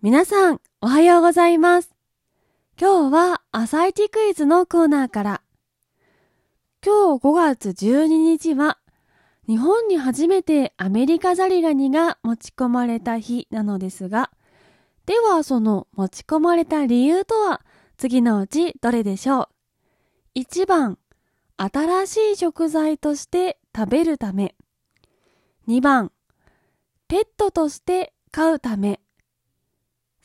皆さん、おはようございます。今日は朝一クイズのコーナーから。今日5月12日は、日本に初めてアメリカザリガニが持ち込まれた日なのですが、ではその持ち込まれた理由とは次のうちどれでしょう ?1 番、新しい食材として食べるため。2番、ペットとして飼うため。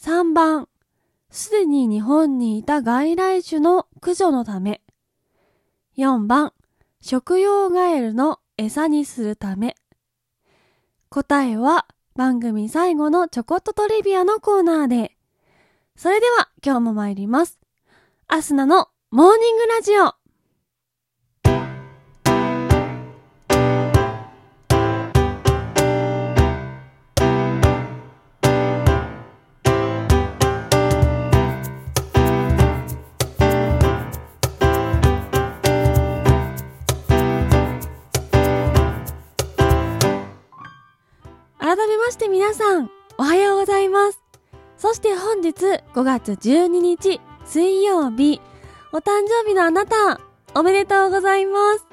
3番、すでに日本にいた外来種の駆除のため。4番、食用ガエルの餌にするため。答えは番組最後のちょこっとトリビアのコーナーで。それでは今日も参ります。アスナのモーニングラジオ。ます。そして本日5月12日水曜日、お誕生日のあなた、おめでとうございます。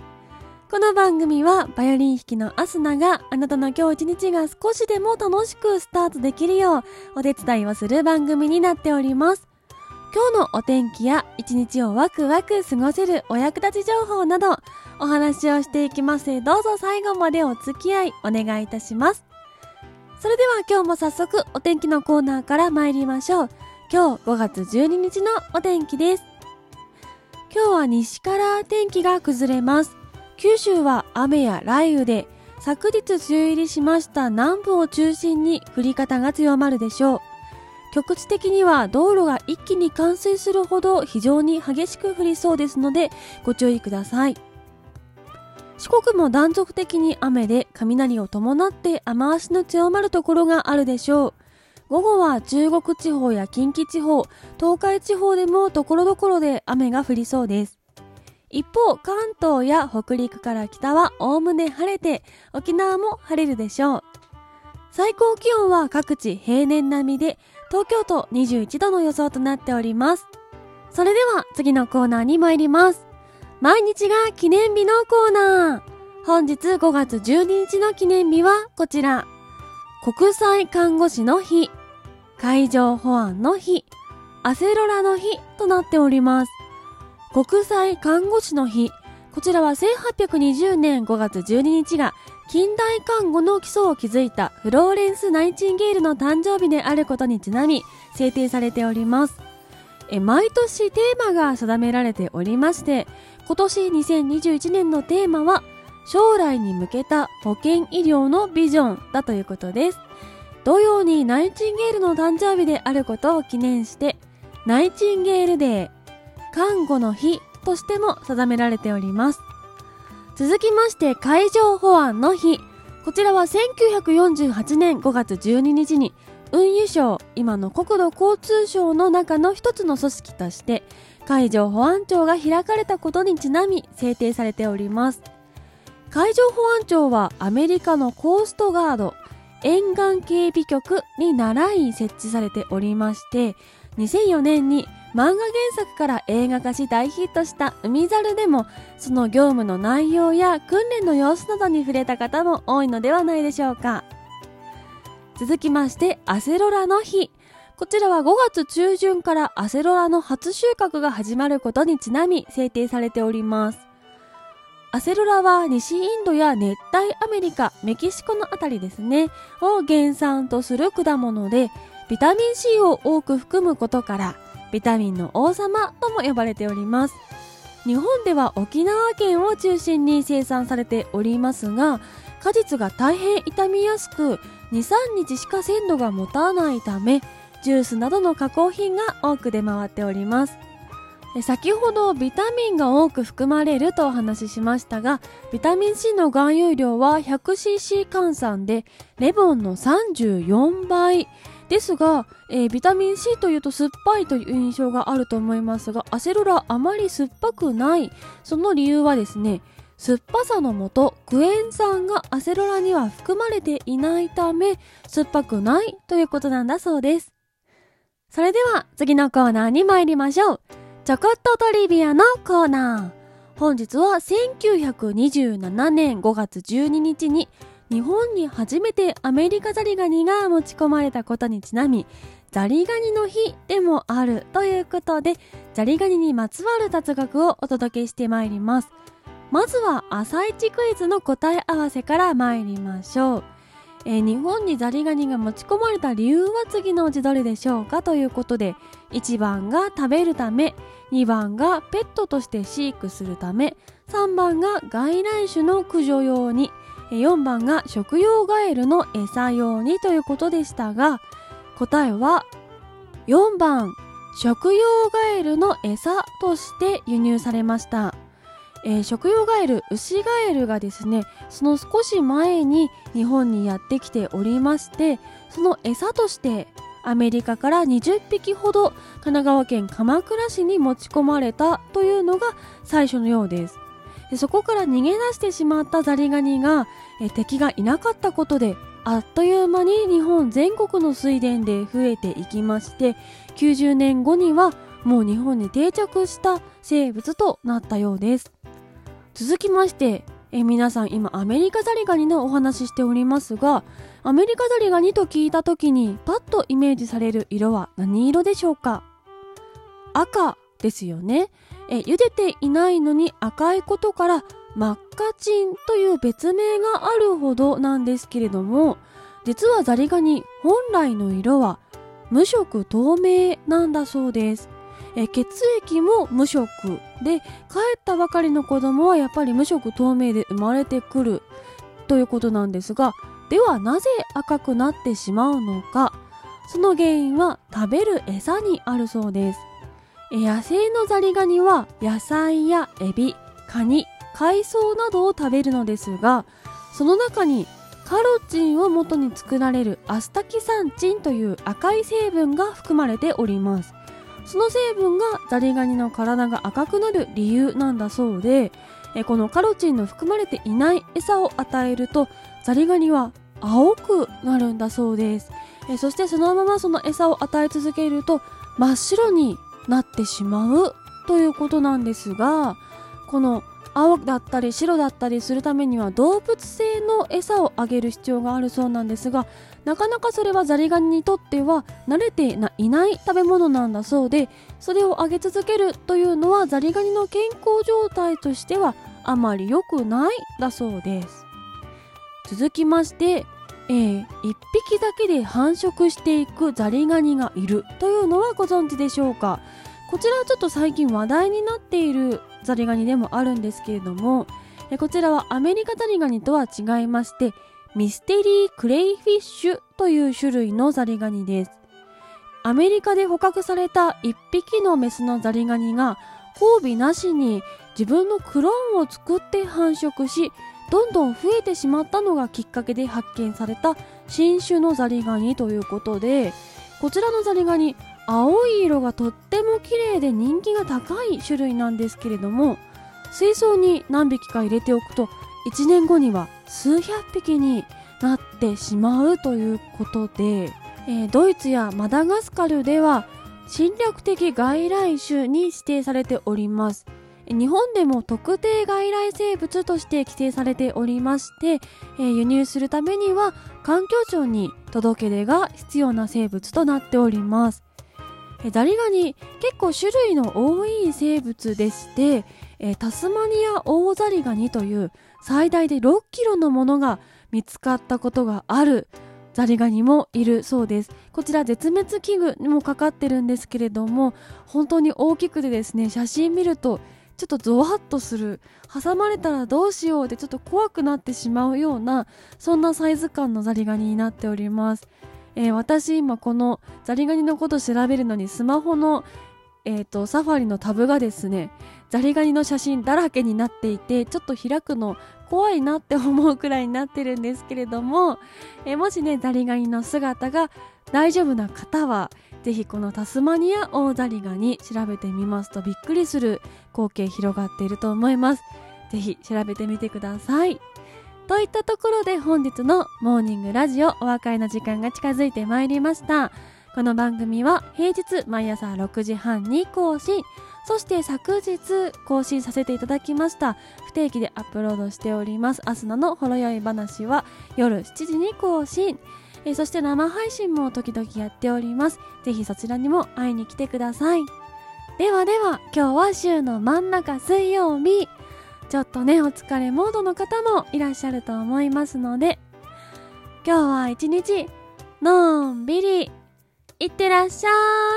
この番組はバイオリン弾きのアスナがあなたの今日一日が少しでも楽しくスタートできるようお手伝いをする番組になっております。今日のお天気や一日をワクワク過ごせるお役立ち情報などお話をしていきますどうぞ最後までお付き合いお願いいたします。それでは今日も早速お天気のコーナーから参りましょう。今日5月12日のお天気です。今日は西から天気が崩れます。九州は雨や雷雨で、昨日梅雨入りしました南部を中心に降り方が強まるでしょう。局地的には道路が一気に冠水するほど非常に激しく降りそうですのでご注意ください。四国も断続的に雨で雷を伴って雨足の強まるところがあるでしょう。午後は中国地方や近畿地方、東海地方でも所々で雨が降りそうです。一方、関東や北陸から北はおおむね晴れて、沖縄も晴れるでしょう。最高気温は各地平年並みで、東京都21度の予想となっております。それでは次のコーナーに参ります。毎日が記念日のコーナー。本日5月12日の記念日はこちら。国際看護師の日、海上保安の日、アセロラの日となっております。国際看護師の日。こちらは1820年5月12日が近代看護の基礎を築いたフローレンス・ナイチンゲールの誕生日であることにちなみ制定されております。え毎年テーマが定められておりまして、今年2021年のテーマは将来に向けた保健医療のビジョンだということです。同様にナイチンゲールの誕生日であることを記念して、ナイチンゲールデー、看護の日としても定められております。続きまして海上保安の日。こちらは1948年5月12日に運輸省、今の国土交通省の中の一つの組織として海上保安庁が開かれたことにちなみ制定されております。海上保安庁はアメリカのコーストガード、沿岸警備局に習い設置されておりまして、2004年に漫画原作から映画化し大ヒットした海猿でも、その業務の内容や訓練の様子などに触れた方も多いのではないでしょうか。続きまして、アセロラの日。こちらは5月中旬からアセロラの初収穫が始まることにちなみ制定されております。アセロラは西インドや熱帯アメリカ、メキシコのあたりですね、を原産とする果物で、ビタミン C を多く含むことから、ビタミンの王様とも呼ばれております。日本では沖縄県を中心に生産されておりますが、果実が大変傷みやすく、2、3日しか鮮度が持たないため、ジュースなどの加工品が多く出回っております。先ほどビタミンが多く含まれるとお話ししましたが、ビタミン C の含有量は 100cc 換算でレモンの34倍。ですが、えー、ビタミン C というと酸っぱいという印象があると思いますが、アセロラあまり酸っぱくない。その理由はですね、酸っぱさのもと、クエン酸がアセロラには含まれていないため、酸っぱくないということなんだそうです。それでは次のコーナーに参りましょう。ちょこっとトリビアのコーナー。本日は1927年5月12日に日本に初めてアメリカザリガニが持ち込まれたことにちなみ、ザリガニの日でもあるということで、ザリガニにまつわる雑学をお届けしてまいります。まずは朝一クイズの答え合わせから参りましょう。えー、日本にザリガニが持ち込まれた理由は次のうちどれでしょうかということで、1番が食べるため、2番がペットとして飼育するため、3番が外来種の駆除用に、4番が食用ガエルの餌用にということでしたが、答えは4番、食用ガエルの餌として輸入されました。えー、食用ガエル、ウシガエルがですね、その少し前に日本にやってきておりまして、その餌としてアメリカから20匹ほど神奈川県鎌倉市に持ち込まれたというのが最初のようです。でそこから逃げ出してしまったザリガニがえ敵がいなかったことであっという間に日本全国の水田で増えていきまして90年後にはもう日本に定着した生物となったようです続きましてえ皆さん今アメリカザリガニのお話ししておりますがアメリカザリガニと聞いた時にパッとイメージされる色は何色でしょうか？赤ですよね。え茹でていないのに赤いことから真っ赤チンという別名があるほどなんですけれども実はザリガニ本来の色は無色透明なんだそうです。え血液も無色で帰ったばかりの子供はやっぱり無色透明で生まれてくるということなんですがではなぜ赤くなってしまうのか。その原因は食べる餌にあるそうです。野生のザリガニは野菜やエビ、カニ、海藻などを食べるのですが、その中にカロチンを元に作られるアスタキサンチンという赤い成分が含まれております。その成分がザリガニの体が赤くなる理由なんだそうで、えこのカロチンの含まれていない餌を与えるとザリガニは青くなるんだそうです。えそしてそのままその餌を与え続けると真っ白になってしまうということなんですがこの青だったり白だったりするためには動物性の餌をあげる必要があるそうなんですがなかなかそれはザリガニにとっては慣れていない食べ物なんだそうでそれをあげ続けるというのはザリガニの健康状態としてはあまり良くないだそうです。続きましてえー、1匹だけで繁殖していくザリガニがいるというのはご存知でしょうか？こちらはちょっと最近話題になっているザリガニでもあるんですけれどもこちらはアメリカザリガニとは違いましてミステリークレイフィッシュという種類のザリガニです。アメリカで捕獲された1匹のメスのザリガニが交尾なしに自分のクローンを作って繁殖しどんどん増えてしまったのがきっかけで発見された新種のザリガニということでこちらのザリガニ青い色がとっても綺麗で人気が高い種類なんですけれども水槽に何匹か入れておくと1年後には数百匹になってしまうということで、えー、ドイツやマダガスカルでは侵略的外来種に指定されております日本でも特定外来生物として規定されておりまして、えー、輸入するためには環境省に届け出が必要な生物となっております。ザリガニ結構種類の多い生物でして、タスマニアオオザリガニという最大で6キロのものが見つかったことがあるザリガニもいるそうです。こちら絶滅危惧にもかかってるんですけれども、本当に大きくてですね、写真見るとちょっとゾワッとする挟まれたらどうしようでちょっと怖くなってしまうようなそんなサイズ感のザリガニになっております、えー、私今このザリガニのこと調べるのにスマホのえーと、サファリのタブがですねザリガニの写真だらけになっていてちょっと開くの怖いなって思うくらいになってるんですけれども、えー、もしねザリガニの姿が大丈夫な方はぜひこのタスマニアオオザリガニ調べてみますとびっくりする光景広がっていると思います。ぜひ調べてみてください。といったところで本日のモーニングラジオお別れの時間が近づいてまいりました。この番組は平日毎朝6時半に更新。そして昨日更新させていただきました。不定期でアップロードしております。アスナのほろ酔い話は夜7時に更新。えそして生配信も時々やっております。ぜひそちらにも会いに来てください。ではでは今日は週の真ん中水曜日。ちょっとねお疲れモードの方もいらっしゃると思いますので今日は一日のんびりいってらっしゃ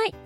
い。